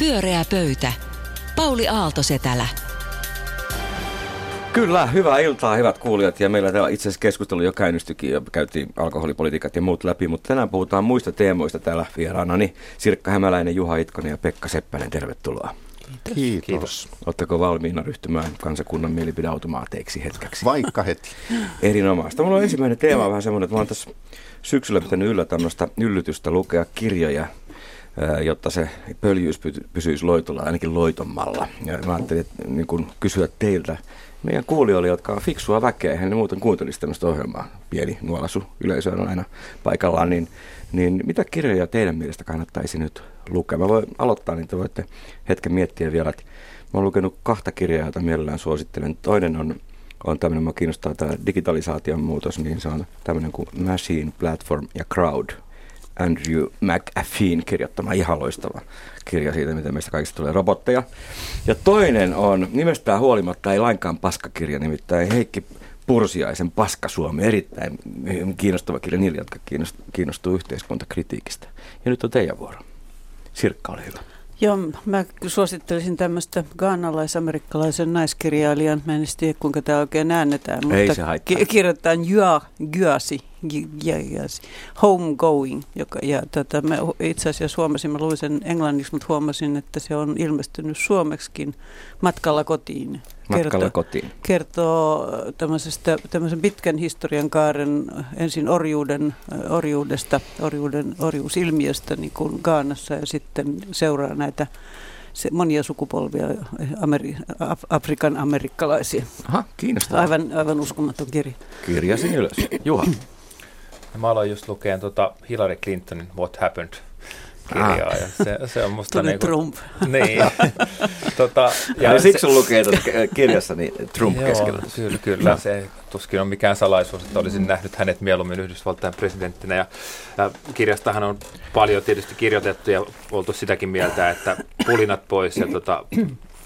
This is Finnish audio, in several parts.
Pyöreä pöytä. Pauli Aalto-Setälä. Kyllä, hyvää iltaa, hyvät kuulijat. Ja meillä täällä itse asiassa keskustelu jo käynnistyikin ja käytiin alkoholipolitiikat ja muut läpi, mutta tänään puhutaan muista teemoista täällä vieraana. Niin Sirkka Hämäläinen, Juha Itkonen ja Pekka Seppänen, tervetuloa. Kiitos. Kiitos. Oletteko valmiina ryhtymään kansakunnan mielipideautomaateiksi hetkeksi? Vaikka heti. Erinomaista. Mulla on ensimmäinen teema vähän semmoinen, että mä oon tässä syksyllä pitänyt yllä tämmöistä yllytystä lukea kirjoja jotta se pöljyys pysyisi loitolla, ainakin loitommalla. Ja mä ajattelin että, niin kun kysyä teiltä, meidän kuulijoille, jotka on fiksua väkeä, eihän ne muuten kuuntelisi tämmöistä ohjelmaa, pieni nuolasu, yleisö on aina paikallaan, niin, niin mitä kirjoja teidän mielestä kannattaisi nyt lukea? Mä voin aloittaa, niin te voitte hetken miettiä vielä, että mä oon lukenut kahta kirjaa, joita mielellään suosittelen. Toinen on, on tämmöinen, mä kiinnostaa tämä digitalisaation muutos, niin se on tämmöinen kuin Machine, Platform ja Crowd – Andrew McAfeen kirjoittama ihan loistava kirja siitä, miten meistä kaikista tulee robotteja. Ja toinen on nimestään huolimatta ei lainkaan paskakirja, nimittäin Heikki Pursiaisen Paska Suomi, erittäin kiinnostava kirja niille, jotka kiinnostuu yhteiskuntakritiikistä. Ja nyt on teidän vuoro. Sirkka, ole hyvä. Joo, mä suosittelisin tämmöistä gaanalais-amerikkalaisen naiskirjailijan, mä en tiedä kuinka tämä oikein äännetään, mutta Ei se haittaa. kirjoitetaan Jua Gyasi, Homegoing, joka, ja tota, mä itse asiassa huomasin, mä luin sen englanniksi, mutta huomasin, että se on ilmestynyt suomeksikin matkalla kotiin. Matkalla kertoo, kotiin. Kertoo tämmöisestä, tämmöisen pitkän historian kaaren ensin orjuuden, orjuudesta, orjuuden, orjuusilmiöstä niin kuin Gaanassa ja sitten seuraa näitä se, monia sukupolvia Ameri, Af, Afrikan amerikkalaisia. Aha, kiinnostavaa. Aivan, aivan uskomaton kirja. Kirjasin ylös. Juha. Mä aloin just lukeen tuota Hillary Clintonin What Happened kirjaa. Ah. Ja se, se on musta Tuli niinku, Trump. Niin. tota, ja ja siksi se, lukee tuossa kirjassa niin Trump joo, keskellä. Kyllä, kyllä. No. Se tuskin on mikään salaisuus, että olisin mm. nähnyt hänet mieluummin Yhdysvaltain presidenttinä. Ja, ja kirjastahan on paljon tietysti kirjoitettu ja oltu sitäkin mieltä, että pulinat pois ja tota,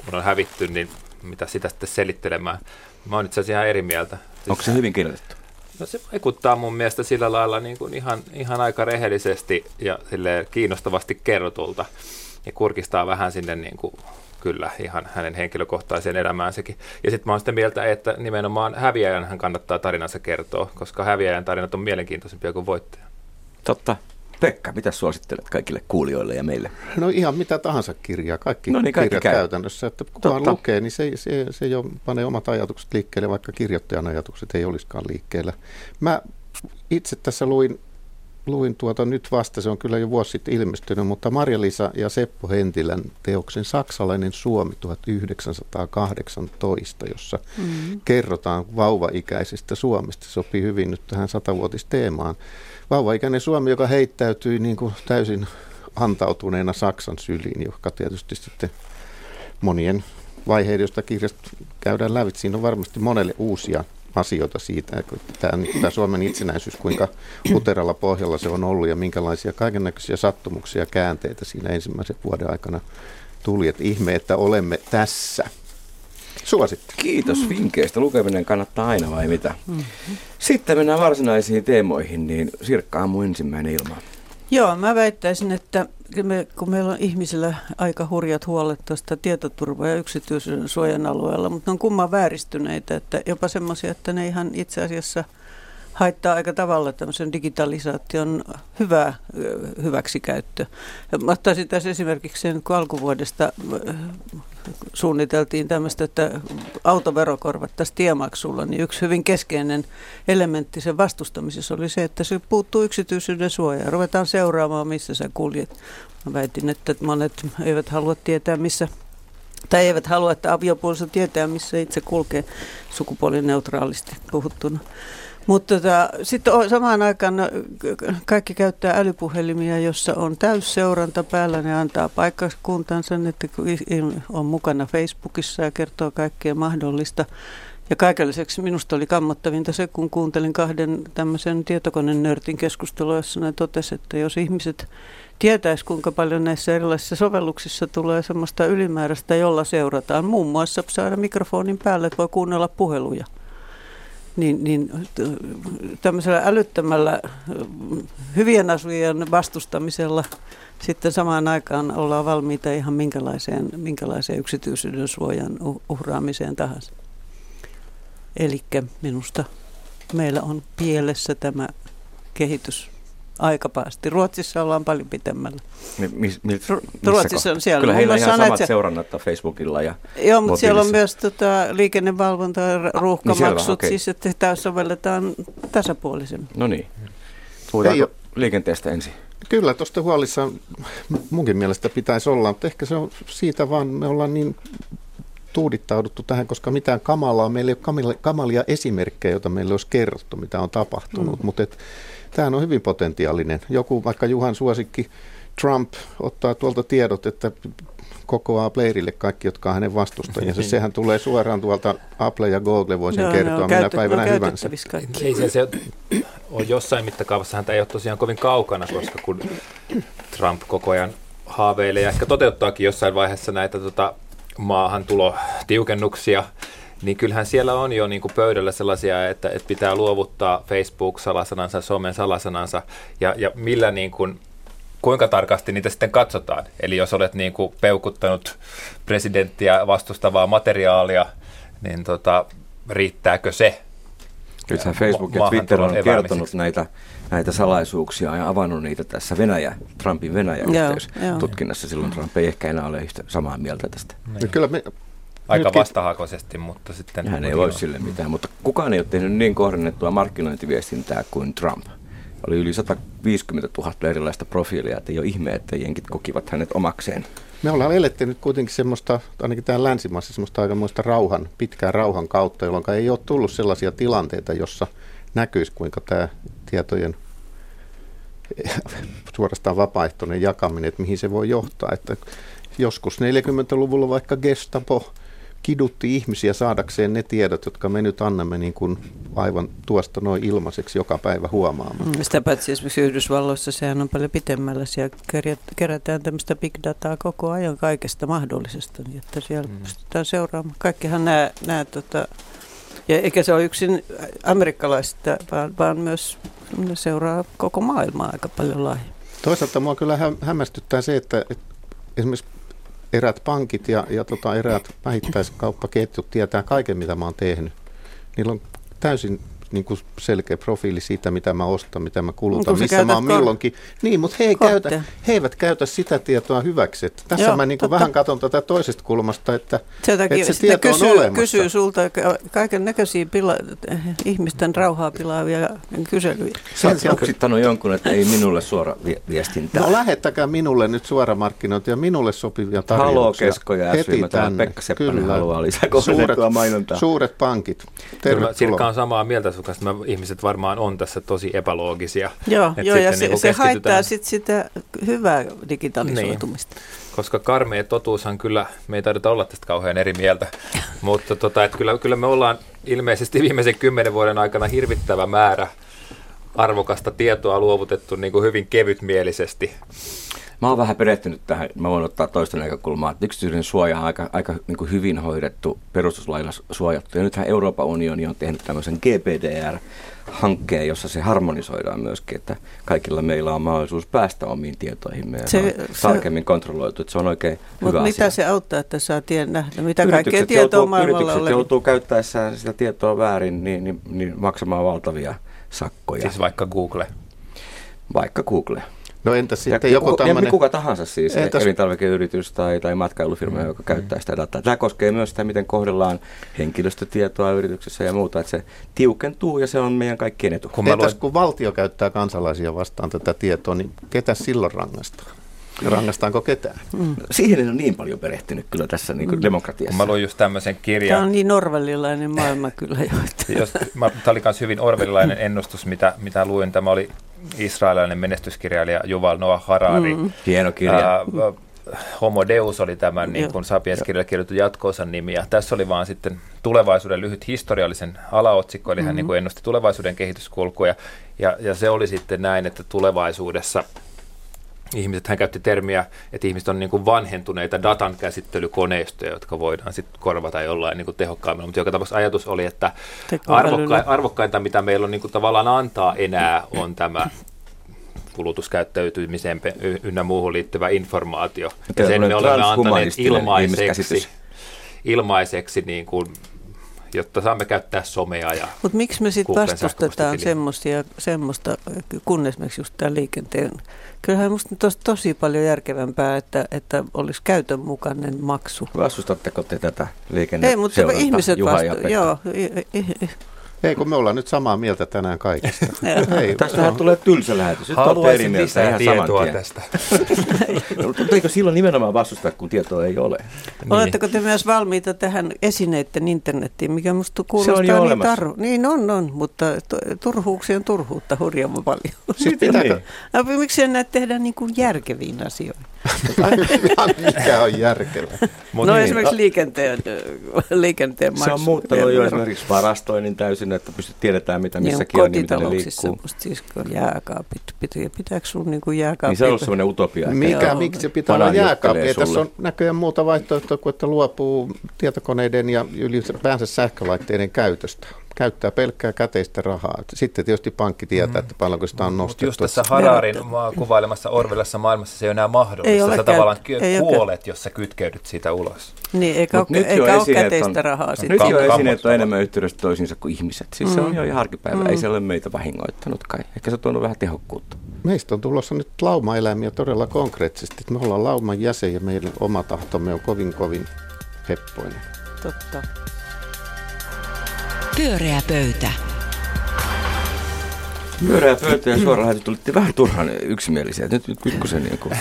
kun on hävitty, niin mitä sitä sitten selittelemään. Mä oon itse asiassa ihan eri mieltä. Onko se hyvin kirjoitettu? No se vaikuttaa mun mielestä sillä lailla niin kuin ihan, ihan aika rehellisesti ja kiinnostavasti kerrotulta ja kurkistaa vähän sinne niin kuin, kyllä ihan hänen henkilökohtaiseen elämäänsäkin. Ja sitten mä oon sitä mieltä, että nimenomaan häviäjän hän kannattaa tarinansa kertoa, koska häviäjän tarinat on mielenkiintoisempia kuin voittaja. Totta. Pekka, mitä suosittelet kaikille kuulijoille ja meille? No ihan mitä tahansa kirjaa, kaikki, no niin, kaikki kirjat käy. käytännössä. Että kukaan Totta. lukee, niin se, se, se jo panee omat ajatukset liikkeelle, vaikka kirjoittajan ajatukset ei olisikaan liikkeellä. Mä itse tässä luin, luin tuota nyt vasta, se on kyllä jo vuosi sitten ilmestynyt, mutta Marja-Liisa ja Seppo Hentilän teoksen Saksalainen Suomi 1918, jossa mm-hmm. kerrotaan vauvaikäisistä Suomesta. Se sopii hyvin nyt tähän satavuotisteemaan. Vauvaikäinen Suomi, joka heittäytyi niin kuin täysin antautuneena Saksan syliin, joka tietysti sitten monien vaiheiden, joista kirjasta käydään lävitse, siinä on varmasti monelle uusia asioita siitä, että tämä, tämä Suomen itsenäisyys, kuinka huteralla pohjalla se on ollut ja minkälaisia kaikennäköisiä sattumuksia ja käänteitä siinä ensimmäisen vuoden aikana tuli. Että ihme, että olemme tässä. Suosittelen. Kiitos vinkkeistä. Lukeminen kannattaa aina vai mitä? Mm-hmm. Sitten mennään varsinaisiin teemoihin, niin Sirkka on mun ensimmäinen ilma. Joo, mä väittäisin, että me, kun meillä on ihmisillä aika hurjat huolet tuosta tietoturva- ja yksityisyyden suojan alueella, mutta ne on kumman vääristyneitä, että jopa semmoisia, että ne ihan itse asiassa – haittaa aika tavalla tämmöisen digitalisaation hyvää hyväksikäyttö. Mä ottaisin tässä esimerkiksi sen, kun alkuvuodesta suunniteltiin tämmöistä, että autovero korvattaisiin tiemaksulla, niin yksi hyvin keskeinen elementti sen vastustamisessa oli se, että se puuttuu yksityisyyden suojaa. Ruvetaan seuraamaan, missä sä kuljet. Mä väitin, että monet eivät halua tietää, missä tai eivät halua, että aviopuoliso tietää, missä itse kulkee sukupuolineutraalisti puhuttuna. Mutta tota, sitten samaan aikaan no, kaikki käyttää älypuhelimia, jossa on täysseuranta päällä. Ne antaa paikkakuntansa, että on mukana Facebookissa ja kertoo kaikkea mahdollista. Ja kaiken lisäksi minusta oli kammottavinta se, kun kuuntelin kahden tämmöisen tietokonenörtin keskustelua, jossa ne totesi, että jos ihmiset tietäisi, kuinka paljon näissä erilaisissa sovelluksissa tulee semmoista ylimääräistä, jolla seurataan. Muun muassa saada mikrofonin päälle, että voi kuunnella puheluja niin, niin tämmöisellä älyttömällä hyvien asujien vastustamisella sitten samaan aikaan ollaan valmiita ihan minkälaiseen, minkälaiseen yksityisyyden suojan uhraamiseen tahansa. Eli minusta meillä on pielessä tämä kehitys aika päästi. Ruotsissa ollaan paljon pitemmällä. Mis, mis, Ruotsissa on siellä. Kyllä heillä on ihan samat se... seurannat Facebookilla ja Joo, mutta siellä on myös tota, liikennevalvonta ja ruuhkamaksut, niin okay. siis että tämä sovelletaan tasapuolisemmin. No niin. Puhutaanko liikenteestä ensin? Kyllä, tuosta huolissa munkin mielestä pitäisi olla, mutta ehkä se on siitä vaan, me ollaan niin tuudittauduttu tähän, koska mitään kamalaa, meillä ei ole kamalia esimerkkejä, joita meille olisi kerrottu, mitä on tapahtunut, mm. mutta tämähän on hyvin potentiaalinen. Joku, vaikka Juhan suosikki Trump ottaa tuolta tiedot, että kokoaa Blairille kaikki, jotka on hänen vastustajansa. Sehän tulee suoraan tuolta Apple ja Google voi sen no, kertoa no, minä käyttä, päivänä no, hyvänsä. Ei se, se on jossain mittakaavassa, häntä ei ole tosiaan kovin kaukana, koska kun Trump koko ajan haaveilee ja ehkä toteuttaakin jossain vaiheessa näitä tota, maahantulo tiukennuksia, niin kyllähän siellä on jo niin kuin pöydällä sellaisia, että, että pitää luovuttaa Facebook-salasanansa, somen salasanansa ja, ja millä niin kuin, kuinka tarkasti niitä sitten katsotaan. Eli jos olet niin kuin peukuttanut presidenttiä vastustavaa materiaalia, niin tota, riittääkö se? Kyllähän Facebook ja Twitter on kertonut näitä, näitä salaisuuksia ja avannut niitä tässä Venäjä, Trumpin Venäjä-yhteys Silloin Trump ei ehkä enää ole yhtä samaa mieltä tästä. Niin. Kyllä me, Aika Nytkin... vastahakoisesti, mutta sitten... Hän ei voi sille mitään, mutta kukaan ei ole tehnyt niin kohdennettua markkinointiviestintää kuin Trump. Oli yli 150 000 erilaista profiilia, että ei ole ihme, että jenkit kokivat hänet omakseen. Me ollaan eletty nyt kuitenkin semmoista, ainakin täällä länsimaassa, semmoista aikamoista rauhan, pitkää rauhan kautta, jolloin ei ole tullut sellaisia tilanteita, jossa näkyisi, kuinka tämä tietojen suorastaan vapaaehtoinen jakaminen, että mihin se voi johtaa. Että joskus 40-luvulla vaikka Gestapo kidutti ihmisiä saadakseen ne tiedot, jotka me nyt annamme niin kuin aivan tuosta noin ilmaiseksi joka päivä huomaamaan. Mm, sitä paitsi esimerkiksi Yhdysvalloissa sehän on paljon pitemmällä. Siellä kerätään tämmöistä big dataa koko ajan kaikesta mahdollisesta, niin että siellä mm. pystytään seuraamaan. Kaikkihan nämä, nämä tota, ja eikä se ole yksin amerikkalaista, vaan, vaan myös seuraa koko maailmaa aika paljon laajemmin. Toisaalta mua kyllä hä- hämmästyttää se, että, että esimerkiksi erät pankit ja, ja tota, erät vähittäiskauppaketjut tietää kaiken, mitä mä oon tehnyt. Niillä on täysin niin kuin selkeä profiili siitä, mitä mä ostan, mitä mä kulutan, missä mä oon kor- milloinkin. Niin, mutta he, ei käytä, he eivät käytä sitä tietoa hyväksi. Että tässä Joo, mä niin kuin vähän katson tätä toisesta kulmasta, että, takia, että se tieto kysyy, on olemassa. kysyy sulta kaiken näköisiä pila- ihmisten rauhaa pilaavia kyselyjä. Sä oot joksittanut jonkun, että ei minulle suora vi- viestintää. No lähettäkää minulle nyt suora markkinointi ja minulle sopivia tarjouksia. Haloo heti tänne. Pekka Seppänen Kyllä. haluaa lisää suuret, mainontaa. Suuret pankit. Tervetuloa. Sirkka on samaa mieltä kanssa. ihmiset varmaan on tässä tosi epäloogisia. Joo, joo ja se, niin se haittaa sit sitä hyvää digitalisoitumista. Niin, koska karmea totuushan kyllä, me ei taideta olla tästä kauhean eri mieltä, mutta tota, että kyllä, kyllä me ollaan ilmeisesti viimeisen kymmenen vuoden aikana hirvittävä määrä arvokasta tietoa luovutettu niin kuin hyvin kevytmielisesti. Mä oon vähän perehtynyt tähän, mä voin ottaa toista näkökulmaa, että yksityisen suoja on aika, aika niin kuin hyvin hoidettu, perustuslailla suojattu. Ja nythän Euroopan unioni on tehnyt tämmöisen GPDR-hankkeen, jossa se harmonisoidaan myöskin, että kaikilla meillä on mahdollisuus päästä omiin tietoihin ja se, se, tarkemmin kontrolloitu, että se on oikein Mutta hyvä mitä asia. se auttaa, että saa tien nähdä, mitä kaikkea tietoa joutuu, maailmalla Yritykset joutuu käyttäessään sitä tietoa väärin, niin, niin, niin maksamaan valtavia sakkoja. Siis vaikka Google? Vaikka Google. No entä sitten ja joku tämmöinen... Kuka tahansa siis, entäs... elintarvikeyritys tai, tai matkailufirma, mm. joka käyttää sitä dataa. Tämä koskee myös sitä, miten kohdellaan henkilöstötietoa yrityksessä ja muuta, että se tiukentuu ja se on meidän kaikkien etu. Kun entäs kun valtio käyttää kansalaisia vastaan tätä tietoa, niin ketä silloin rangaistaan? Rangaistaanko ketään? Mm. Siihen en ole niin paljon perehtynyt kyllä tässä niin mm. demokratiassa. Mä luin just tämmöisen kirjan. Tämä on niin orwellilainen maailma kyllä jo. Jos, mä, tämä oli myös hyvin orwellilainen ennustus, mitä, mitä luin. Tämä oli israelilainen menestyskirjailija Juval Noah Harari. Mm. Hieno kirja. Uh, Homo Deus oli tämän niin kuin Sapiens-kirjalle kirjoitettu jatkoosan nimi. Ja tässä oli vaan sitten tulevaisuuden lyhyt historiallisen alaotsikko, eli mm-hmm. hän niin kuin ennusti tulevaisuuden kehityskulkuja. Ja, ja se oli sitten näin, että tulevaisuudessa ihmiset, hän käytti termiä, että ihmiset on niin kuin vanhentuneita datan käsittelykoneistoja, jotka voidaan sitten korvata jollain niin kuin tehokkaammilla. Mutta joka tapauksessa ajatus oli, että arvokka, arvokkainta, mitä meillä on niin kuin tavallaan antaa enää, on tämä kulutuskäyttäytymiseen ynnä muuhun liittyvä informaatio. Ja sen me olemme antaneet ilmaiseksi, ilmaiseksi niin kuin jotta saamme käyttää somea. Ja Mutta miksi me sitten vastustetaan semmoista, kun esimerkiksi just tämä liikenteen, kyllähän minusta on tosi paljon järkevämpää, että, että olisi käytön mukainen maksu. Vastustatteko te tätä liikenne Ei, mutta ihmiset vastu- joo, ei, kun me ollaan nyt samaa mieltä tänään kaikista. Ei, Tästähän tulee tylsä lähetys. Nyt Haluaisin lisää ihan tietoa tästä. Mutta eikö silloin nimenomaan vastustaa, kun tietoa ei ole? Niin. Oletteko te myös valmiita tähän esineiden internettiin, mikä minusta kuulostaa Se on jo niin taru. Niin on, on, mutta turhuuksia on turhuutta hurjan paljon. Sitten niin. no, miksi en näitä tehdä niin kuin järkeviin asioihin? Mikä on järkevää? no niin. esimerkiksi liikenteen, liikenteen Se on muuttanut jo esimerkiksi varastoinnin täysin, että pystyt tiedetään mitä niin missäkin on, niin miten ne liikkuu. Siis jääkaapit, pitääkö sun niin kuin jääkaapit? Niin se on sellainen utopia. Mikä, Joo. miksi se pitää olla jääkaappi? Tässä on näköjään muuta vaihtoehtoa kuin, että luopuu tietokoneiden ja ylipäänsä sähkölaitteiden käytöstä käyttää pelkkää käteistä rahaa. Sitten tietysti pankki tietää, mm. että paljonko sitä on nostettu. Just tässä Hararin kuvailemassa Orwellassa maailmassa se ei ole enää mahdollista. Ei ole sä tavallaan kuolet, jos sä kytkeydyt siitä ulos. Niin, eikä Mut ole, nyt eikä ole käteistä on, rahaa. Sitten. Nyt jo esineet on enemmän yhteydessä toisiinsa kuin ihmiset. Siis mm. se on jo ihan arkipäivä. Mm. Ei se ole meitä vahingoittanut kai. Ehkä se on tuonut vähän tehokkuutta. Meistä on tulossa nyt laumaeläimiä todella konkreettisesti. Me ollaan lauman jäsen ja meidän oma tahtomme on kovin kovin heppoinen. Totta. Pyöreä pöytä. Pyöreä pöytä ja suora lähetys tulitte vähän turhan yksimielisiä. Nyt, nyt pikkusen niin kuin...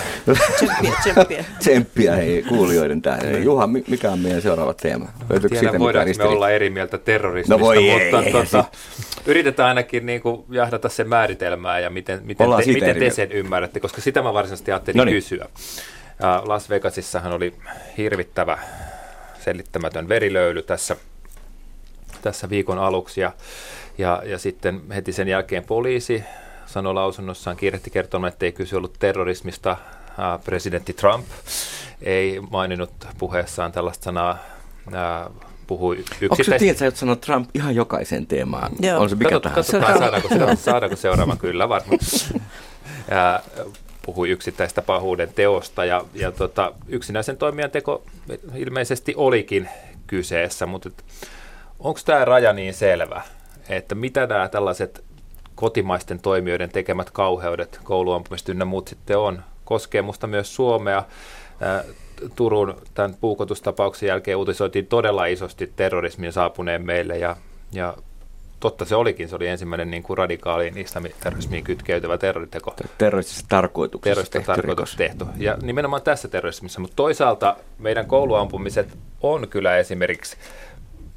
Tsemppiä, tsemppiä. tsemppiä hei, kuulijoiden tähden. Juha, mikä on meidän seuraava teema? Löytyykö Tiedän, voidaanko me olla eri mieltä terrorismista, no voi mutta ei, tuota, yritetään ainakin niin kuin jahdata sen määritelmää ja miten, miten, te, miten te sen ymmärrätte, koska sitä mä varsinaisesti ajattelin Noniin. kysyä. Las Vegasissahan oli hirvittävä selittämätön verilöyly tässä – tässä viikon aluksi ja, ja, ja sitten heti sen jälkeen poliisi sanoi lausunnossaan, kiirehti kertomaan, että ei kyse ollut terrorismista. Presidentti Trump ei maininnut puheessaan tällaista sanaa puhui yksittäistä. Onko se tiedät, että sanoo Trump ihan jokaiseen teemaan? Joo. On se mikä Katsot, Katsotaan, saadaanko, seuraava, saadaanko seuraava, kyllä varmaan. Ja puhui yksittäistä pahuuden teosta ja, ja tota, yksinäisen toimijan teko ilmeisesti olikin kyseessä, mutta Onko tämä raja niin selvä, että mitä nämä tällaiset kotimaisten toimijoiden tekemät kauheudet, kouluampumiset ynnä muut sitten on? Koskee musta myös Suomea. Turun tämän puukotustapauksen jälkeen uutisoitiin todella isosti terrorismin saapuneen meille ja, ja totta se olikin, se oli ensimmäinen niin kuin radikaaliin islamiterrorismiin kytkeytyvä terroriteko. Terroristisessa tarkoituksessa Terroristisessa tarkoituksessa tehty. Ja nimenomaan tässä terrorismissa, mutta toisaalta meidän kouluampumiset on kyllä esimerkiksi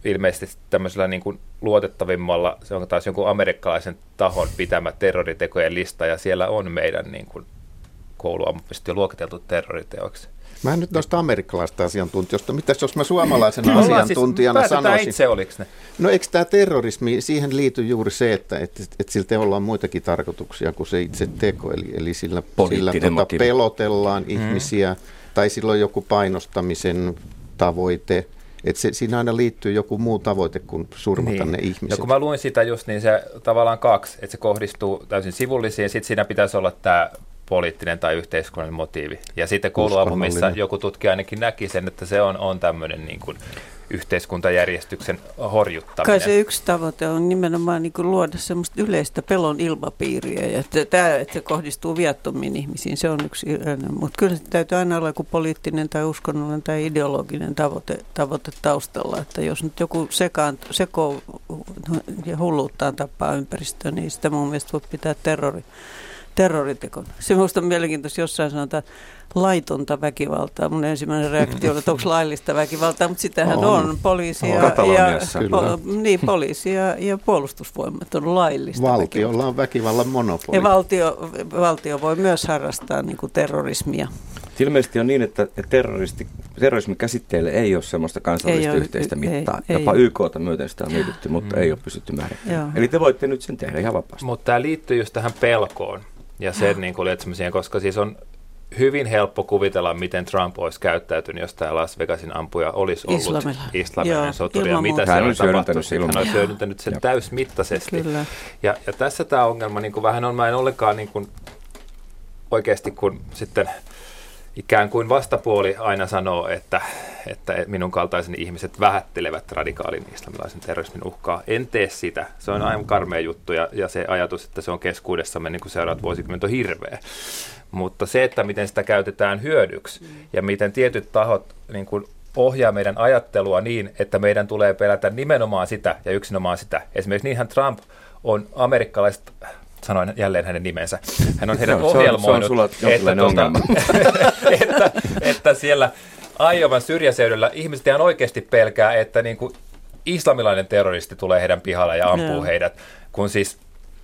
ilmeisesti tämmöisellä niin kuin luotettavimmalla, se on taas jonkun amerikkalaisen tahon pitämä terroritekojen lista, ja siellä on meidän niin kuin kouluammupisesti jo luokiteltu terroriteoiksi. Mä en nyt noista amerikkalaista asiantuntijoista. Mitäs jos mä suomalaisena siis asiantuntijana siis, sanoisin? itse, oliko ne? No eikö tämä terrorismi, siihen liittyy juuri se, että, että, että sillä teolla on muitakin tarkoituksia kuin se itse teko. Eli, eli sillä, sillä tota, pelotellaan mm. ihmisiä, tai silloin joku painostamisen tavoite – että se, siinä aina liittyy joku muu tavoite kuin surmata niin. ne ihmiset. Ja kun mä luin sitä just, niin se tavallaan kaksi, että se kohdistuu täysin sivullisiin, sitten siinä pitäisi olla tämä poliittinen tai yhteiskunnallinen motiivi. Ja sitten kouluampumissa joku tutkija ainakin näki sen, että se on, on tämmöinen niin kuin yhteiskuntajärjestyksen horjuttaminen. Kai se yksi tavoite on nimenomaan niin kuin luoda semmoista yleistä pelon ilmapiiriä. Ja että tämä, että se kohdistuu viattomiin ihmisiin, se on yksi. Mutta kyllä se täytyy aina olla joku poliittinen tai uskonnollinen tai ideologinen tavoite, tavoite taustalla. Että jos nyt joku sekaan, seko ja hulluuttaan tappaa ympäristöä, niin sitä mun mielestä voi pitää terrori, terroritekon. Se minusta on mielenkiintoista jossain sanotaan, laitonta väkivaltaa. Mun ensimmäinen reaktio oli, että onko laillista väkivaltaa, mutta sitähän on. on. Poliisi ja, ja, po, niin, poliisi ja, ja puolustusvoimat on laillista Valtiolla väkivaltaa. on väkivallan monopoli. Ja valtio, valtio voi myös harrastaa niin kuin terrorismia. Ilmeisesti on niin, että terroristi, terrorismin käsitteelle ei ole sellaista kansallista ei yhteistä ole, mittaa. Ei, Jopa ei. YKta myöten sitä on mietitty, mutta mm. ei ole pystytty määrittämään. Eli te voitte nyt sen tehdä ihan vapaasti. Mutta tämä liittyy just tähän pelkoon ja sen niin kuin koska siis on hyvin helppo kuvitella, miten Trump olisi käyttäytynyt, jos tämä Las Vegasin ampuja olisi ollut Islamilainen. islamilainen Joo, soturi. Ja mitä se olisi hyödyntänyt tapahtunut. Hän olisi hyödyntänyt sen Joo. täysmittaisesti. Kyllä. Ja, ja tässä tämä ongelma niin kuin vähän on, mä en ollenkaan niin kuin, oikeasti kun sitten ikään kuin vastapuoli aina sanoo, että, että minun kaltaiseni ihmiset vähättelevät radikaalin islamilaisen terrorismin uhkaa. En tee sitä. Se on aivan karmea juttu ja, ja se ajatus, että se on keskuudessamme niin kuin seuraavat vuosikymmentä on hirveä. Mutta se, että miten sitä käytetään hyödyksi ja miten tietyt tahot niin kuin ohjaa meidän ajattelua niin, että meidän tulee pelätä nimenomaan sitä ja yksinomaan sitä. Esimerkiksi niinhän Trump on amerikkalaiset, sanoin jälleen hänen nimensä, hän on heidän on- se on- se on ohjelmoinut, jonkinlainen ongelma. että, että siellä Aiovan syrjäseudulla ihmiset ihan oikeasti pelkää, että niin kuin islamilainen terroristi tulee heidän pihalle ja ampuu Joo. heidät, kun siis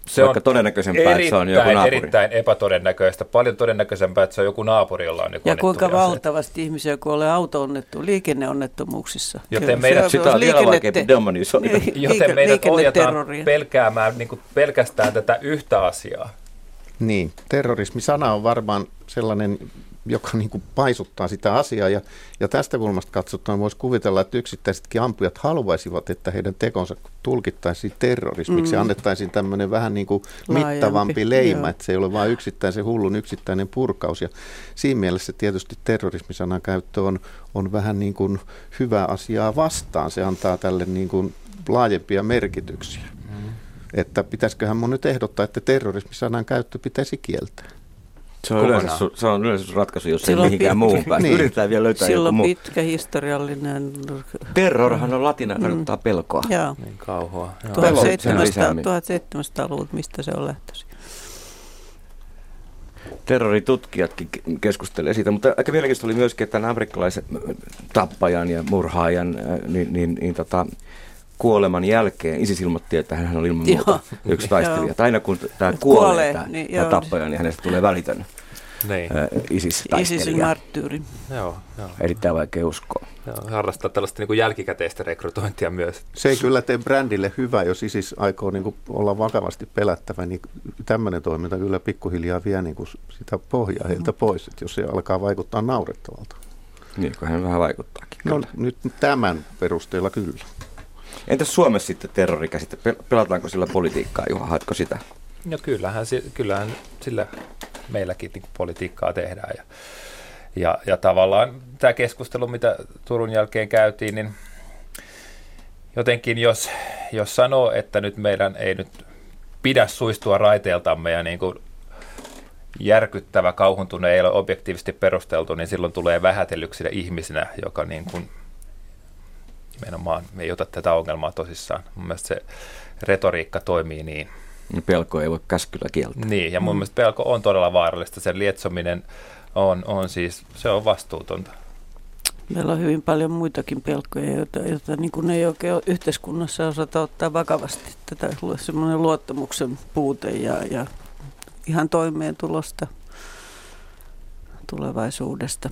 se Vaikka on todennäköisempää, että se on joku erittäin, naapuri. erittäin epätodennäköistä. Paljon todennäköisempää, että se on joku naapuri, jolla on joku Ja kuinka onnettomia valtavasti ihmisiä kuolee auto-onnettu, liikenneonnettomuuksissa. Joten Kyllä, meidän- se Sitä on on vielä vaikeampi demonisoida. Joten meidät ohjataan pelkäämään niin kuin pelkästään tätä yhtä asiaa. Niin, terrorismi-sana on varmaan sellainen, joka niin kuin paisuttaa sitä asiaa. Ja, ja tästä kulmasta katsottuna voisi kuvitella, että yksittäisetkin ampujat haluaisivat, että heidän tekonsa tulkittaisiin terrorismiksi mm. ja annettaisiin tämmöinen vähän niin kuin Laajempi, mittavampi leima, joo. että se ei ole vain yksittäisen hullun yksittäinen purkaus. Ja siinä mielessä tietysti terrorismisanan käyttö on, on vähän niin kuin hyvä asiaa vastaan. Se antaa tälle niin kuin laajempia merkityksiä. Mm. Että pitäisiköhän mun nyt ehdottaa, että terrorismisanan käyttö pitäisi kieltää. Se on, yleensä, Kokonaan. se on yleensä ratkaisu, jos ei Silloin mihinkään pit- muuhun pääse. Niin. Yritetään vielä löytää Sillä joku muu. pitkä historiallinen... Terrorhan on latina, tarkoittaa pelkoa. Joo. Niin kauhoa. Joo. Pelon 1700, lisääminen. 1700-luvut, mistä se on lähtöisin. Terroritutkijatkin ke- keskustelee siitä, mutta aika mielenkiintoista oli myöskin, että tämän amerikkalaisen äh, tappajan ja murhaajan äh, niin, niin, niin, tota, kuoleman jälkeen ISIS ilmoitti, että hän on ilman muuta Joo. yksi taistelija. Että aina kun tämä kuolee, Kuolee, tämä, niin, tämä tappaja, niin hänestä tulee välitön Niin. äh, ISISin ISIS-taistelija. marttyyri. Joo, joo, Erittäin vaikea uskoa. joo. Harrastaa tällaista niin kuin jälkikäteistä rekrytointia myös. Se ei kyllä tee brändille hyvä, jos ISIS aikoo niin kuin olla vakavasti pelättävä, niin tämmöinen toiminta kyllä pikkuhiljaa vie niin kuin sitä pohjaa heiltä pois, että jos se alkaa vaikuttaa naurettavalta. Niin, kun hän vähän vaikuttaakin. No kyllä. nyt tämän perusteella kyllä. Entäs Suomessa sitten terrorikäsite? Pel- Pelataanko sillä politiikkaa, Juha? Haetko sitä? No kyllähän, kyllähän sillä meilläkin niin politiikkaa tehdään. Ja, ja, ja tavallaan tämä keskustelu, mitä Turun jälkeen käytiin, niin jotenkin jos, jos sanoo, että nyt meidän ei nyt pidä suistua raiteeltamme ja niin kuin järkyttävä kauhuntunne ei ole objektiivisesti perusteltu, niin silloin tulee vähätellyksi ihmisenä, joka niin kuin nimenomaan ei ota tätä ongelmaa tosissaan. Mun mielestä se retoriikka toimii niin. Pelko ei voi käskyllä kieltää. Niin, ja mun mielestä pelko on todella vaarallista. Sen lietsominen on, on siis, se on vastuutonta. Meillä on hyvin paljon muitakin pelkoja, joita, joita niin kuin ei oikein ole yhteiskunnassa osata ottaa vakavasti. Tätä semmoinen luottamuksen puute ja, ja ihan toimeentulosta tulevaisuudesta.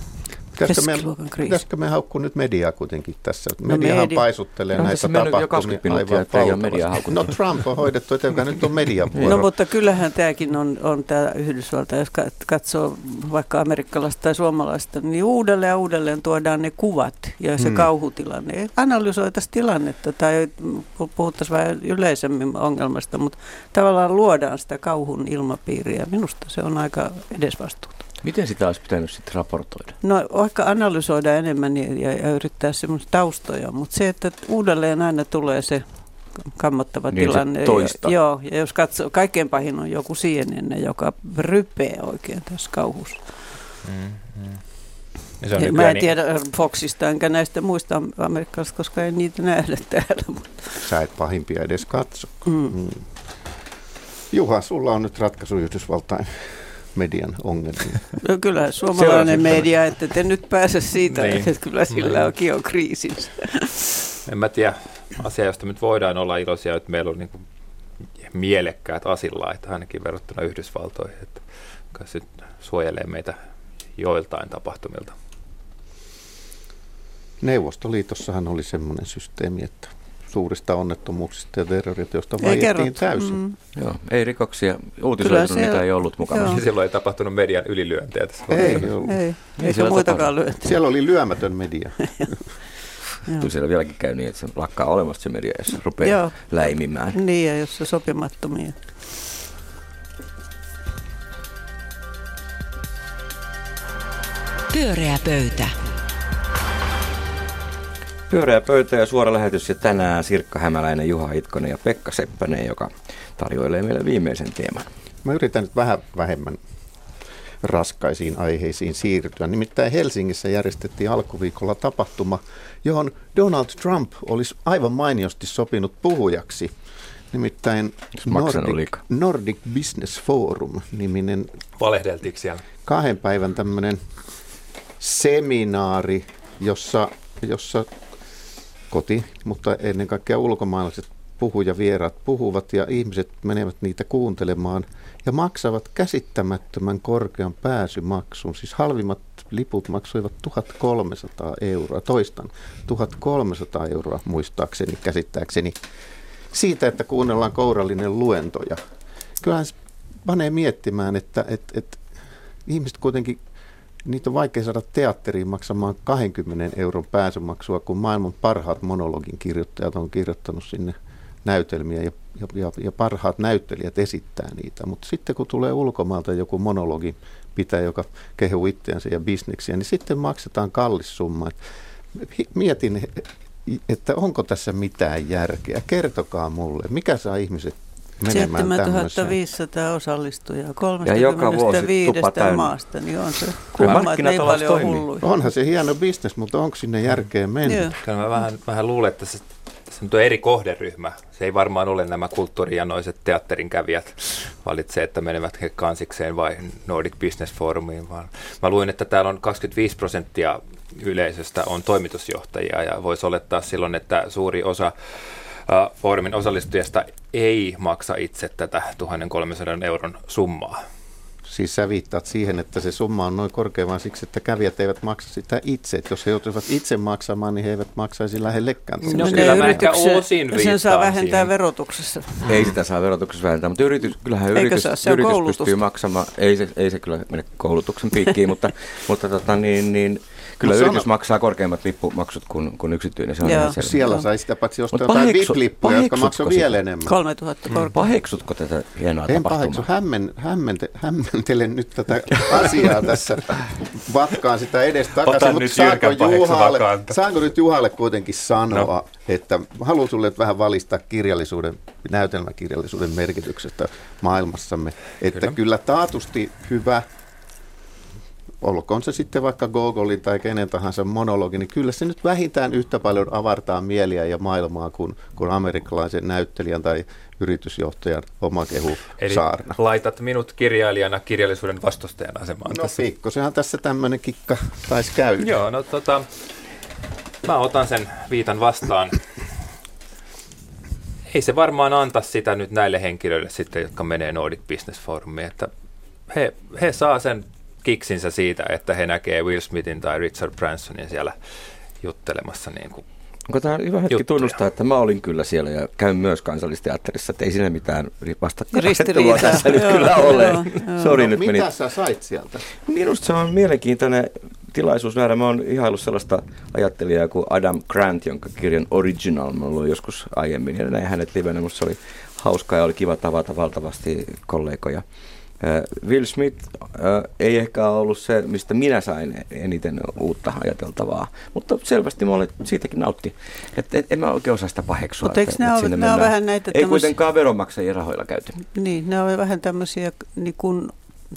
Pitäisikö me, pitäisikö me haukkua nyt mediaa kuitenkin tässä? No Mediahan media. paisuttelee No, näitä tässä mennyt jo tapahtumia 20 minuuttia, että ei ole mediaa valtavasti. No Trump on hoidettu, että nyt on median vuoro. No mutta kyllähän tämäkin on, on tämä Yhdysvalta, jos kat- katsoo vaikka amerikkalaista tai suomalaista, niin uudelleen ja uudelleen tuodaan ne kuvat ja se hmm. kauhutilanne. Analysoitaisiin tilannetta tai puhuttaisiin vähän yleisemmin ongelmasta, mutta tavallaan luodaan sitä kauhun ilmapiiriä. Minusta se on aika edesvastuuta. Miten sitä olisi pitänyt sitten raportoida? No vaikka analysoida enemmän ja, ja, yrittää semmoista taustoja, mutta se, että uudelleen aina tulee se kammottava Niin se tilanne. toistaa. Ja, joo, ja jos katsoo, kaikkein pahin on joku CNN, joka rypee oikein tässä kauhussa. Ja se on Ja Mä en niin- tiedä Foxista enkä näistä muista amerikkalaisista, koska en niitä nähdä täällä. Mutta, Sä et pahimpia edes katso. mm. Mm. Juha, sulla on nyt ratkaisu Yhdysvaltain median ongelmiin. No kyllä suomalainen media, että te nyt pääse siitä, Niin. niin. että kyllä sillä Niin. onkin on kriisinsä. En mä tiedä, asia, josta nyt voidaan olla iloisia, että meillä on niin kuin mielekkäät asilait, ainakin verrattuna Yhdysvaltoihin, että kai se suojelee meitä joiltain tapahtumilta. Neuvostoliitossahan oli semmoinen systeemi, että suurista onnettomuuksista ja terroriteosta Ei vaiettiin täysin. Mm. Joo, ei rikoksia uutisoitunut, siellä- mitä ei ollut mukana. Joo. Silloin ei tapahtunut median ylilyöntejä tässä. Ei ollut. Ei, eikä siellä muitakaan lyöntiä. Siellä oli lyömätön media. Kyllä siellä vieläkin käy niin, että se lakkaa olemasta se media, jos se rupeaa Joo. läimimään. Niin, ja jos se sopimattomia. Pyöreä pöytä. Pyöreä pöytä ja suora lähetys ja tänään Sirkka Hämäläinen, Juha Itkonen ja Pekka Seppänen, joka tarjoilee meille viimeisen teeman. Mä yritän nyt vähän vähemmän raskaisiin aiheisiin siirtyä. Nimittäin Helsingissä järjestettiin alkuviikolla tapahtuma, johon Donald Trump olisi aivan mainiosti sopinut puhujaksi. Nimittäin Nordic? Nordic Business Forum niminen Valehdeltiinko siellä? kahden päivän tämmöinen seminaari, jossa, jossa koti, mutta ennen kaikkea ulkomaalaiset puhujavieraat puhuvat ja ihmiset menevät niitä kuuntelemaan ja maksavat käsittämättömän korkean pääsymaksun. Siis halvimmat liput maksoivat 1300 euroa, toistan 1300 euroa muistaakseni, käsittääkseni, siitä, että kuunnellaan kourallinen luentoja. Kyllähän se panee miettimään, että, että, että ihmiset kuitenkin, niitä on vaikea saada teatteriin maksamaan 20 euron pääsymaksua, kun maailman parhaat monologin kirjoittajat on kirjoittanut sinne näytelmiä ja, ja, ja, parhaat näyttelijät esittää niitä. Mutta sitten kun tulee ulkomaalta joku monologi pitää, joka kehuu itseänsä ja bisneksiä, niin sitten maksetaan kallis summa. Mietin, että onko tässä mitään järkeä. Kertokaa mulle, mikä saa ihmiset menemään tämmöiseen. 7500 osallistujaa Ja joka vuosi 35 tupa täynnä. maasta, niin on se kumma, että niin paljon toimii. hulluja. Onhan se hieno bisnes, mutta onko sinne järkeä mennä? Joo. Kyllä mä vähän, vähän luulen, että se, se nyt on eri kohderyhmä. Se ei varmaan ole nämä kulttuurijanoiset teatterin kävijät valitsee, että menevät he kansikseen vai Nordic Business Forumiin, vaan mä luin, että täällä on 25 prosenttia yleisöstä on toimitusjohtajia ja voisi olettaa silloin, että suuri osa foorumin osallistujista ei maksa itse tätä 1300 euron summaa. Siis sä viittaat siihen, että se summa on noin korkea vaan siksi, että kävijät eivät maksa sitä itse. Et jos he joutuisivat itse maksamaan, niin he eivät maksaisi lähellekään. No. Menee kyllä mä ehkä osin Sen saa vähentää siihen. verotuksessa. Ei sitä saa verotuksessa vähentää, mutta yritys, kyllähän Eikö yritys, saa? Se yritys pystyy maksamaan, ei se, ei se kyllä mene koulutuksen piikkiin, mutta, mutta tota, niin, niin, kyllä No yritys sano- maksaa korkeammat lippumaksut kuin, kuin yksityinen, se on ihan selvä. Siellä sai sitä paitsi ostaa jotain paheksu- VIP-lippuja, jotka sitä? vielä enemmän. 3000 korkea. Paheksutko tätä hienoa En paheksu, tapahtumaa? hämmen, hämmente, hämmentelen nyt tätä asiaa tässä, vatkaan sitä edes takaisin, nyt mutta saanko, Juhalle, saanko nyt Juhalle kuitenkin sanoa, no. että haluan sulle vähän valistaa kirjallisuuden, näytelmäkirjallisuuden merkityksestä maailmassamme, että kyllä, kyllä taatusti hyvä olkoon se sitten vaikka Gogolin tai kenen tahansa monologi, niin kyllä se nyt vähintään yhtä paljon avartaa mieliä ja maailmaa kuin, kuin amerikkalaisen näyttelijän tai yritysjohtajan oma kehu Eli saarna. laitat minut kirjailijana kirjallisuuden vastustajan asemaan No tässä. pikkusenhan tässä tämmöinen kikka taisi käydä. Joo, no tota, mä otan sen viitan vastaan. Ei se varmaan anta sitä nyt näille henkilöille sitten, jotka menee Nordic Business Forumiin, että he, he saa sen kiksinsä siitä, että he näkee Will Smithin tai Richard Bransonin siellä juttelemassa niin kuin Onko tämä hyvä hetki juttuja. tunnustaa, että mä olin kyllä siellä ja käyn myös kansallisteatterissa, että ei siinä mitään vastakkainasettelua Ristiriitaa. tässä nyt kyllä ole. Sori, no, nyt meni mitä sä sait sieltä? Minusta se on mielenkiintoinen tilaisuus nähdä. Mä oon ihaillut sellaista ajattelijaa kuin Adam Grant, jonka kirjan Original mä luin joskus aiemmin. Ja näin hänet livenä. Musta se oli hauskaa ja oli kiva tavata valtavasti kollegoja. Äh, Will Smith äh, ei ehkä ollut se, mistä minä sain eniten uutta ajateltavaa, mutta selvästi mä olen siitäkin nautti. Et, et, en mä oikein osaa sitä paheksua. Mutta eikö että- nämä että nämä on vähän näitä Ei tämmöisiä- kuitenkaan veronmaksajien rahoilla käyty. Niin, ne on vähän tämmöisiä niin kuin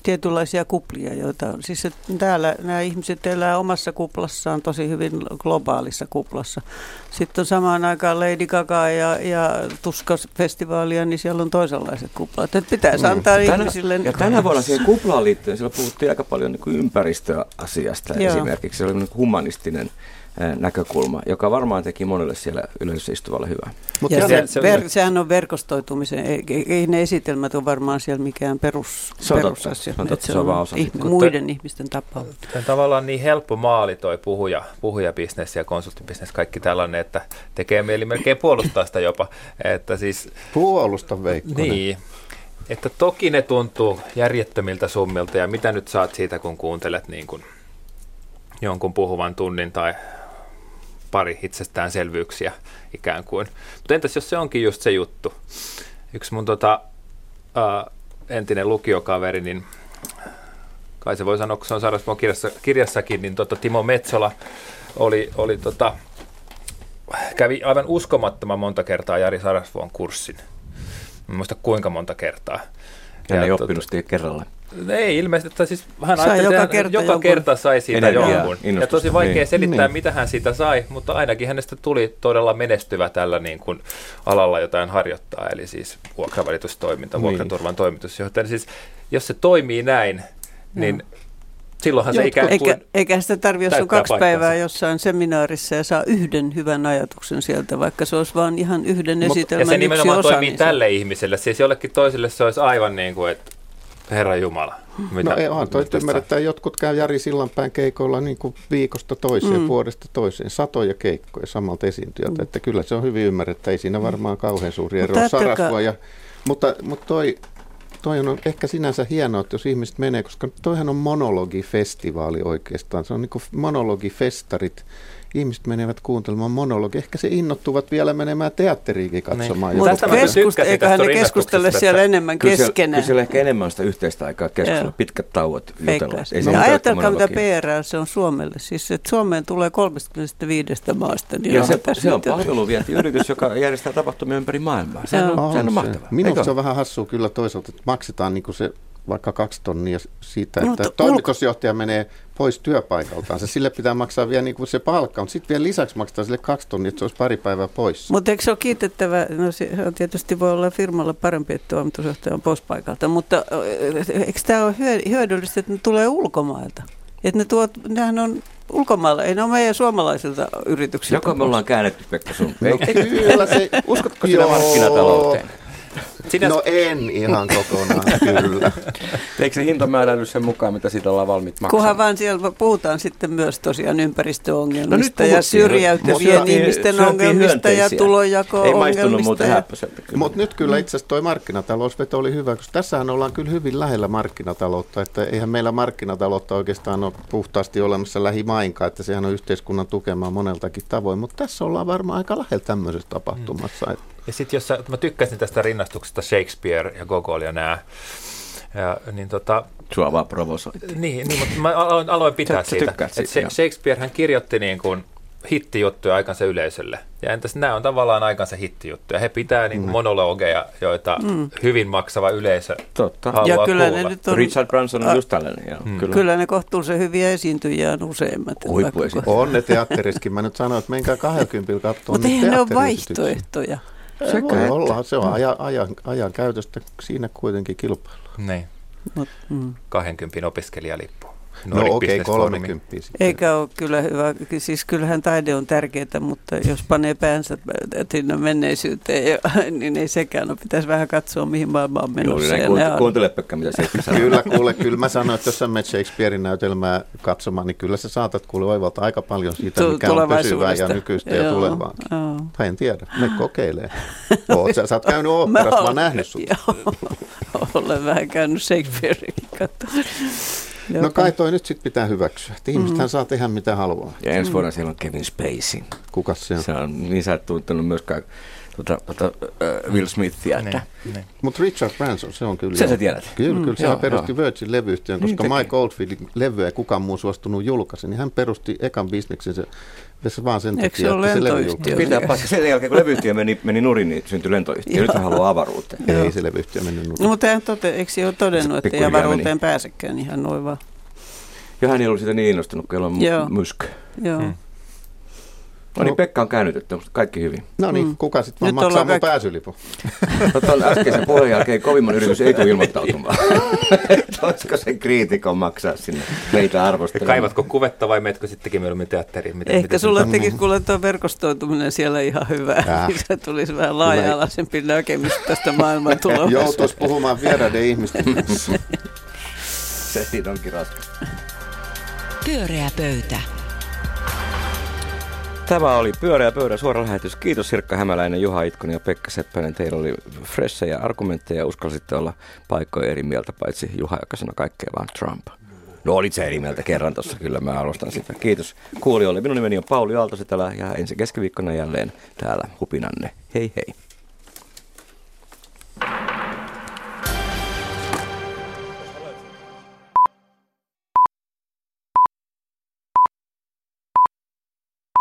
tietynlaisia kuplia, joita siis että täällä nämä ihmiset elää omassa kuplassaan tosi hyvin globaalissa kuplassa. Sitten on samaan aikaan Lady Gaga ja, ja Tuska-festivaalia, niin siellä on toisenlaiset kuplat. Että pitäisi antaa Tänä, ihmisille... ja tänä vuonna siihen kuplaan liittyen, siellä puhuttiin aika paljon niin ympäristöasiasta Joo. esimerkiksi. Se oli niin humanistinen näkökulma, joka varmaan teki monelle siellä yleisössä istuvalle hyvää. Mut ja jälleen- se, se on- ver, sehän on verkostoitumisen, ei, ne esitelmät ole varmaan siellä mikään perus, Se on totta. perusasia. asia. No, totta, se on vaan osa sitä. muiden ihmisten tapaus. Tämä on tavallaan niin helppo maali toi puhuja, puhujabisnes ja konsulttibisnes, kaikki tällainen, että tekee mieli melkein puolustaa sitä jopa. Että siis, Puolusta Veikko. niin, että toki ne tuntuu järjettömiltä summilta ja mitä nyt saat siitä, kun kuuntelet niin kuin jonkun puhuvan tunnin tai pari itsestäänselvyyksiä ikään kuin. Mutta entäs jos se onkin just se juttu? Yksi mun tota, ää, entinen lukiokaveri, niin kai se voi sanoa, kun se on Sarasvuon kirjassa, kirjassakin, niin tota, Timo Metsola oli, oli tota, kävi aivan uskomattoman monta kertaa Jari Sarasvuon kurssin. En muista kuinka monta kertaa. Hän ei tota- oppinut sitä kerralla. Ei ilmeisesti, että siis hän Sai joka kerta joka jonkun kerta sai siitä energiaa, jonkun. Ja innostusta, tosi vaikea niin. selittää, Niin. mitä hän siitä sai, mutta ainakin hänestä tuli todella menestyvä tällä niin kuin alalla, jota hän harjoittaa, eli siis vuokravälitustoiminta, Niin. vuokraturvan toimitusjohtaja. Siis jos se toimii näin, niin silloinhan se Jotkut- ikään kuin... Eikä, eikä sitä tarvitse, jos on kaksi paikkansa. päivää jossain seminaarissa ja saa yhden hyvän ajatuksen sieltä, vaikka se olisi vain ihan yhden Mut- ja esitelmän se yksi nimenomaan osa. toimii niin se- tälle ihmiselle. Siis jollekin toiselle se olisi aivan niin kuin, että Herra Jumala. Mitä, No ei, onhan toi että jotkut käy Jari Sillanpään keikoilla niin kuin viikosta toiseen, mm. vuodesta toiseen, satoja keikkoja samalta esiintyjältä, mm. että kyllä se on hyvin ymmärrettä, ei siinä varmaan kauhean suuri ero ajattelkaa- Sarasvua ja, mutta, mutta toi, toi on ehkä sinänsä hienoa, että jos ihmiset menee, koska toihan on monologifestivaali oikeastaan, se on niin kuin monologifestarit, ihmiset menevät kuuntelemaan monologi, ehkä se innottuvat vielä menemään teatteriinkin katsomaan. Niin. jotain. Tästä Mutta keskust- eiköhän ne keskustele siellä enemmän Kyllä siellä, keskenään. kyllä siellä ehkä enemmän on sitä yhteistä aikaa keskustella, Joo. pitkät tauot jutella. No, se ajatelkaa, mitä. PR se on Suomelle. Siis, että Suomeen tulee 35 maasta. Niin Ja se, se on palveluvientiyritys, joka järjestää tapahtumia ympäri maailmaa. Sehän on, On sehän on se. mahtavaa. Minusta se on vähän hassua kyllä toisaalta, että maksetaan niin se vaikka kaksi tonnia siitä, No, että mutta toimitusjohtaja menee pois työpaikaltaan. Se sille pitää maksaa vielä niin kuin se palkka, mutta sitten vielä lisäksi maksetaan sille kaksi tonnia, että se olisi pari päivää pois. Mutta eikö se ole kiitettävä, no se on tietysti voi olla firmalla parempi, että toimitusjohtaja on pois paikalta, mutta eikö tämä ole hyö- hyödyllistä, että ne tulee ulkomailta? Että ne tuot, nehän on ulkomailla, ei ne ole meidän suomalaisilta yrityksiltä. Joko me ollaan käännetty Pekka sun? No, kyllä se, uskotko sinä markkinatalouteen? Sinä, No en ihan kokonaan, kyllä. Eikö se hinta määräily sen mukaan, mitä siitä ollaan valmiit maksamaan? Kunhan vaan siellä puhutaan sitten myös tosiaan ympäristöongelmista No nyt ja syrjäytyvien ihmisten ongelmista ja tulojako-ongelmista. Ei maistunut muuten. Mutta nyt kyllä itse asiassa tuo markkinatalousveto oli hyvä, koska tässähän ollaan kyllä hyvin lähellä markkinataloutta, että eihän meillä markkinataloutta oikeastaan ole puhtaasti olemassa lähimainkaan, että sehän on yhteiskunnan tukemaa moneltakin tavoin, mutta tässä ollaan varmaan aika lähellä tämmöisestä tapahtumassa. että ja sitten jos sä, mä tykkäsin tästä rinnastuksesta Shakespeare ja Gogol ja nää, ja, niin tota, Sua vaan provosoit. Niin, niin mutta mä aloin, aloin pitää Sä- sä siitä. että siitä. Shakespeare hän kirjoitti niin kuin hittijuttuja aikansa yleisölle. Ja entäs nämä on tavallaan aikansa hittijuttuja. He pitää niin kuin monologeja, joita mm. hyvin maksava yleisö Totta. haluaa Ja kyllä kuulla. ne nyt on, Richard Branson on a- just tällainen. Joo, Mm. kyllä. kyllä ne kohtuullisen hyviä esiintyjiä on useimmat. Huippuesiintyjiä. on ne teatteriskin. Mä nyt sanoin, että menkää 20 katsomaan. Mutta eihän ne ole teatteriesityksiä. vaihtoehtoja. Se voi olla, se on ajan, ajan, ajan käytöstä siinä kuitenkin kilpailu. Niin, Mut, mm. 20 opiskelijalippu. No okei, Business Forumi. 30 sitten. Eikä ole kyllä hyvä. Siis kyllähän taide on tärkeää, mutta jos panee päänsä sinne menneisyyteen, ja, niin ei sekään ole. Pitäisi vähän katsoa, mihin maailma on Juuri menossa. näin. ja Kuuntele, kuuntele Pekka, mitä se sanoo. Kyllä, kuule, kyllä mä sanoin, että jos sä menet Shakespearein näytelmää katsomaan, niin kyllä sä saatat kuule oivalta aika paljon siitä, mikä on pysyvää ja nykyistä ja tulevaa. joo. Tai en tiedä, ne kokeilee. Oot, sä, sä oot käynyt oopperassa, mä oon nähnyt sut. Joo, olen vähän käynyt Shakespearein No kai toi nyt sit pitää hyväksyä. Että ihmisethän Mm. saa tehdä mitä haluaa. Ja ensi vuonna siellä on Kevin Spacey. Kuka se on? Se on, niin sä et tuntenut myöskään tuota, tuota, äh, Will Smithia. Että. Niin, niin. Mutta Richard Branson, se on kyllä. Sen joo. sä tiedät. Kyllä, kyllä. Sehän Joo, perusti joo. Virgin-levyyhtiön, Niin koska teki. Mike Oldfieldin levyä ei kukaan muu suostunut julkaisi, niin hän perusti ekan bisneksen se, se vaan sen Eikö se takia, ole että se levy lentoyhtiö? julkaisi. Pitää paikka. Sen jälkeen, kun levyyhtiö meni, meni nurin, niin syntyi lentoyhtiö. Nyt hän haluaa avaruuteen. Ei se levyyhtiö mennyt nurin. No, mutta hän tote, eikö se ole todennut, että ei avaruuteen pääsekään ihan noin vaan? Ja hän ei ollut siitä niin innostunut, kun on Joo. myskö. Joo. Mm. No niin, No. Pekka on käännytetty. Onko kaikki hyvin? No niin, Mm. kuka sitten vaan Nyt maksaa mun kaikki- pääsylipun? No tuon äskeisen puheen jälkeen kovimman yritys ei tule ilmoittautumaan. Että Olisiko sen kriitikon maksaa sinne meitä arvostelemaan? Kaivatko kuvetta vai meetkö sittenkin mieluummin teatteriin? Miten, Ehkä miten sulle se- tekisi kuule tuo verkostoituminen siellä ihan hyvää. Äh. Se tulisi vähän laaja-alaisempi näkemys tästä maailman tulevaisuudesta. Joutuisi puhumaan vieraiden ihmisten kanssa. Se siinä onkin raskas. Pyöreä pöytä. Tämä oli Pyöreä pöydä suora lähetys. Kiitos Sirkka Hämäläinen, Juha Itkonen ja Pekka Seppänen. Teillä oli fressejä argumentteja ja uskalsitte olla paikkoja eri mieltä, paitsi Juha, joka sanoi kaikkea vaan Trump. No olit se eri mieltä kerran tuossa, kyllä mä arvostan sitä. Kiitos kuulijoille. Minun nimeni on Pauli Aaltosetälä ja ensi keskiviikkona jälleen täällä hupinanne. Hei hei.